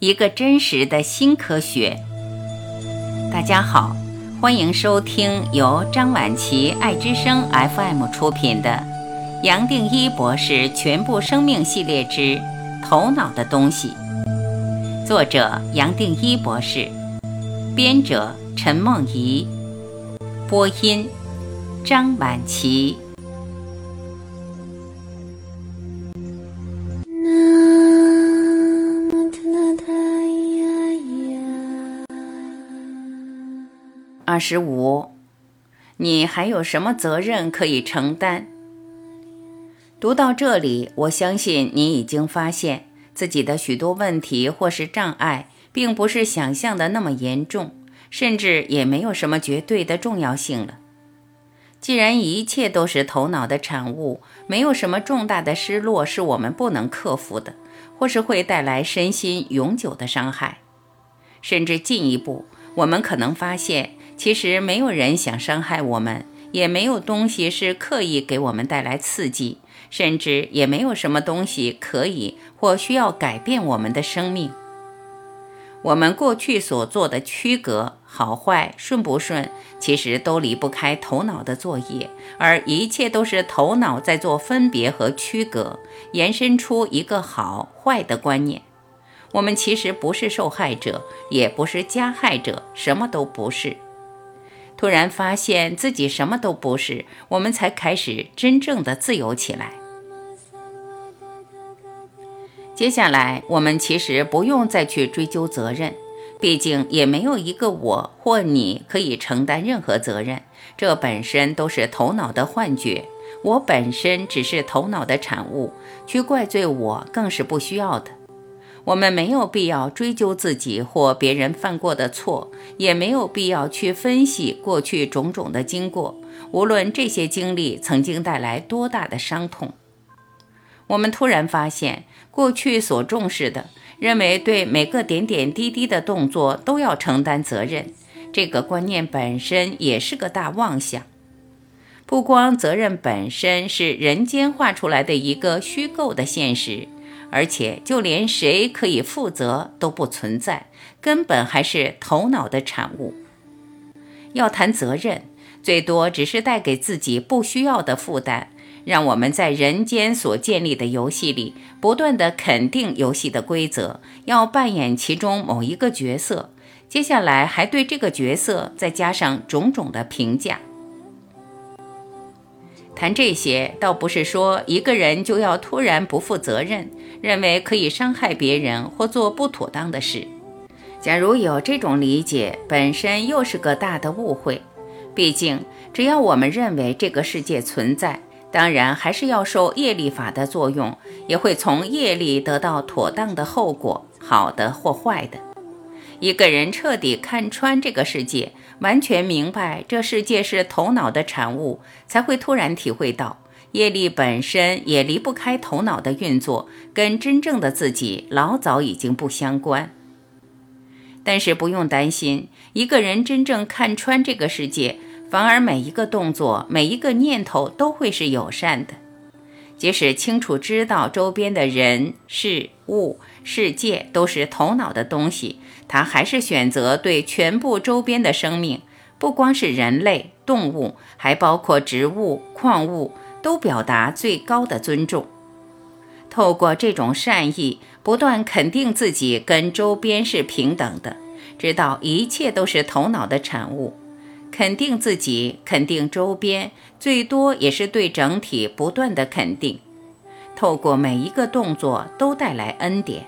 一个真实的新科学。大家好，欢迎收听由张晚琪爱之声 FM 出品的《杨定一博士全部生命系列之头脑的东西》，作者杨定一博士，编者陈梦怡，播音张晚琪。十五，你还有什么责任可以承担？读到这里，我相信你已经发现自己的许多问题或是障碍，并不是想象的那么严重，甚至也没有什么绝对的重要性了。既然一切都是头脑的产物，没有什么重大的失落是我们不能克服的，或是会带来身心永久的伤害。甚至进一步，我们可能发现。其实没有人想伤害我们，也没有东西是刻意给我们带来刺激，甚至也没有什么东西可以或需要改变我们的生命。我们过去所做的区隔，好坏、顺不顺，其实都离不开头脑的作业，而一切都是头脑在做分别和区隔，延伸出一个好坏的观念。我们其实不是受害者，也不是加害者，什么都不是。突然发现自己什么都不是，我们才开始真正的自由起来。接下来，我们其实不用再去追究责任，毕竟也没有一个我或你可以承担任何责任，这本身都是头脑的幻觉。我本身只是头脑的产物，去怪罪我更是不需要的。我们没有必要追究自己或别人犯过的错，也没有必要去分析过去种种的经过，无论这些经历曾经带来多大的伤痛。我们突然发现，过去所重视的，认为对每个点点滴滴的动作都要承担责任，这个观念本身也是个大妄想。不光责任本身是人间画出来的一个虚构的现实。而且，就连谁可以负责都不存在，根本还是头脑的产物。要谈责任，最多只是带给自己不需要的负担，让我们在人间所建立的游戏里，不断的肯定游戏的规则，要扮演其中某一个角色。接下来，还对这个角色再加上种种的评价。谈这些，倒不是说一个人就要突然不负责任，认为可以伤害别人或做不妥当的事。假如有这种理解，本身又是个大的误会。毕竟，只要我们认为这个世界存在，当然还是要受业力法的作用，也会从业力得到妥当的后果，好的或坏的。一个人彻底看穿这个世界。完全明白这世界是头脑的产物，才会突然体会到业力本身也离不开头脑的运作，跟真正的自己老早已经不相关。但是不用担心，一个人真正看穿这个世界，反而每一个动作、每一个念头都会是友善的。即使清楚知道周边的人事物。世界都是头脑的东西，他还是选择对全部周边的生命，不光是人类、动物，还包括植物、矿物，都表达最高的尊重。透过这种善意，不断肯定自己跟周边是平等的，知道一切都是头脑的产物，肯定自己，肯定周边，最多也是对整体不断的肯定。透过每一个动作都带来恩典。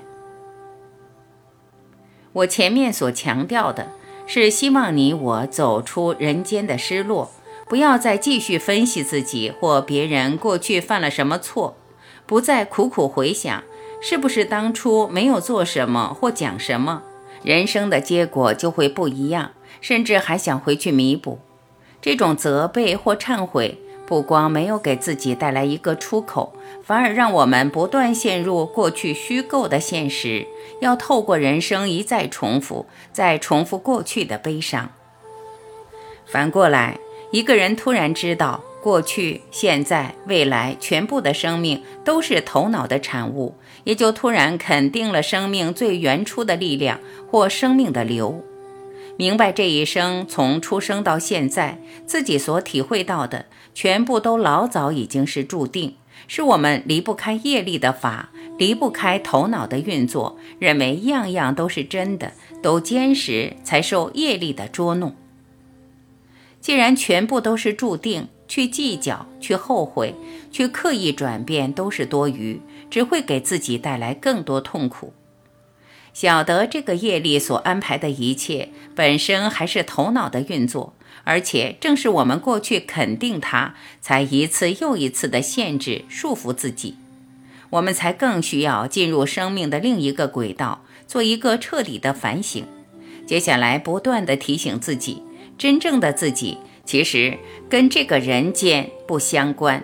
我前面所强调的是，希望你我走出人间的失落，不要再继续分析自己或别人过去犯了什么错，不再苦苦回想是不是当初没有做什么或讲什么，人生的结果就会不一样，甚至还想回去弥补。这种责备或忏悔。不光没有给自己带来一个出口，反而让我们不断陷入过去虚构的现实，要透过人生一再重复，再重复过去的悲伤。反过来，一个人突然知道过去、现在、未来，全部的生命都是头脑的产物，也就突然肯定了生命最原初的力量或生命的流。明白这一生从出生到现在，自己所体会到的，全部都老早已经是注定，是我们离不开业力的法，离不开头脑的运作，认为样样都是真的，都坚实，才受业力的捉弄。既然全部都是注定。去计较、去后悔、去刻意转变都是多余，只会给自己带来更多痛苦。晓得这个业力所安排的一切本身还是头脑的运作，而且正是我们过去肯定它，才一次又一次的限制、束缚自己。我们才更需要进入生命的另一个轨道，做一个彻底的反省。接下来不断的提醒自己，真正的自己。其实跟这个人间不相关。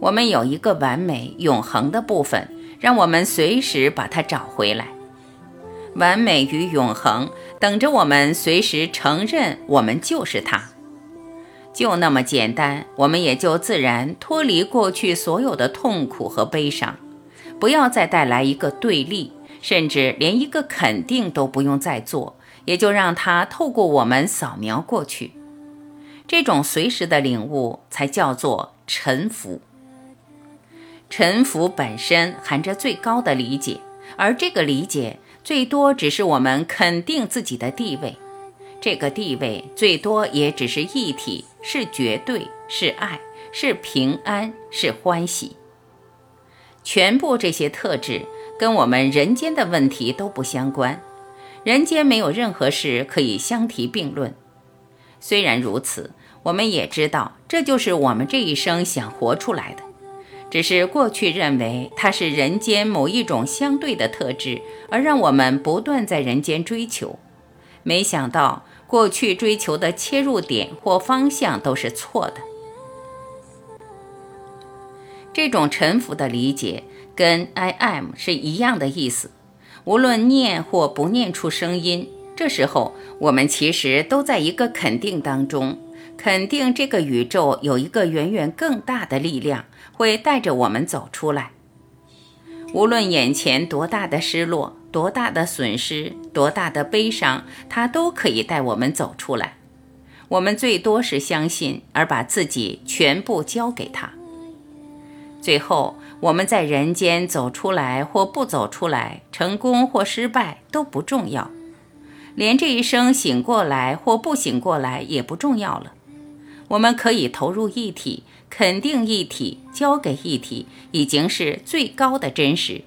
我们有一个完美永恒的部分，让我们随时把它找回来。完美与永恒等着我们随时承认，我们就是它，就那么简单。我们也就自然脱离过去所有的痛苦和悲伤，不要再带来一个对立，甚至连一个肯定都不用再做，也就让它透过我们扫描过去。这种随时的领悟才叫做臣服。臣服本身含着最高的理解，而这个理解最多只是我们肯定自己的地位，这个地位最多也只是一体，是绝对，是爱，是平安，是欢喜。全部这些特质跟我们人间的问题都不相关，人间没有任何事可以相提并论。虽然如此。我们也知道，这就是我们这一生想活出来的。只是过去认为它是人间某一种相对的特质，而让我们不断在人间追求。没想到，过去追求的切入点或方向都是错的。这种臣服的理解跟 I am 是一样的意思。无论念或不念出声音，这时候我们其实都在一个肯定当中。肯定这个宇宙有一个远远更大的力量，会带着我们走出来。无论眼前多大的失落、多大的损失、多大的悲伤，它都可以带我们走出来。我们最多是相信，而把自己全部交给他。最后，我们在人间走出来或不走出来，成功或失败都不重要，连这一生醒过来或不醒过来也不重要了。我们可以投入一体，肯定一体，交给一体，已经是最高的真实。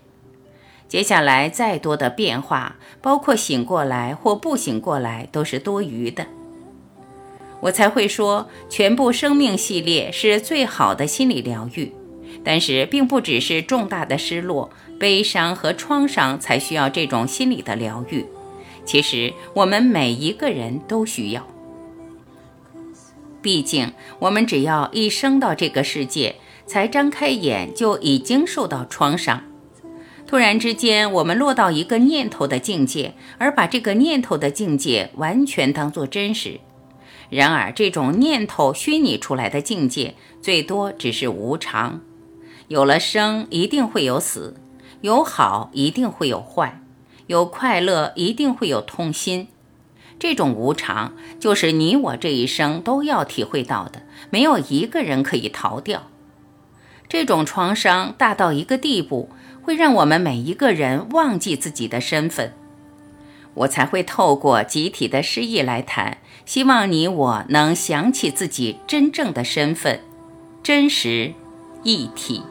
接下来再多的变化，包括醒过来或不醒过来，都是多余的。我才会说，全部生命系列是最好的心理疗愈。但是，并不只是重大的失落、悲伤和创伤才需要这种心理的疗愈。其实，我们每一个人都需要。毕竟，我们只要一生到这个世界，才张开眼就已经受到创伤。突然之间，我们落到一个念头的境界，而把这个念头的境界完全当作真实。然而，这种念头虚拟出来的境界，最多只是无常。有了生，一定会有死；有好，一定会有坏；有快乐，一定会有痛心。这种无常，就是你我这一生都要体会到的，没有一个人可以逃掉。这种创伤大到一个地步，会让我们每一个人忘记自己的身份。我才会透过集体的失忆来谈，希望你我能想起自己真正的身份，真实一体。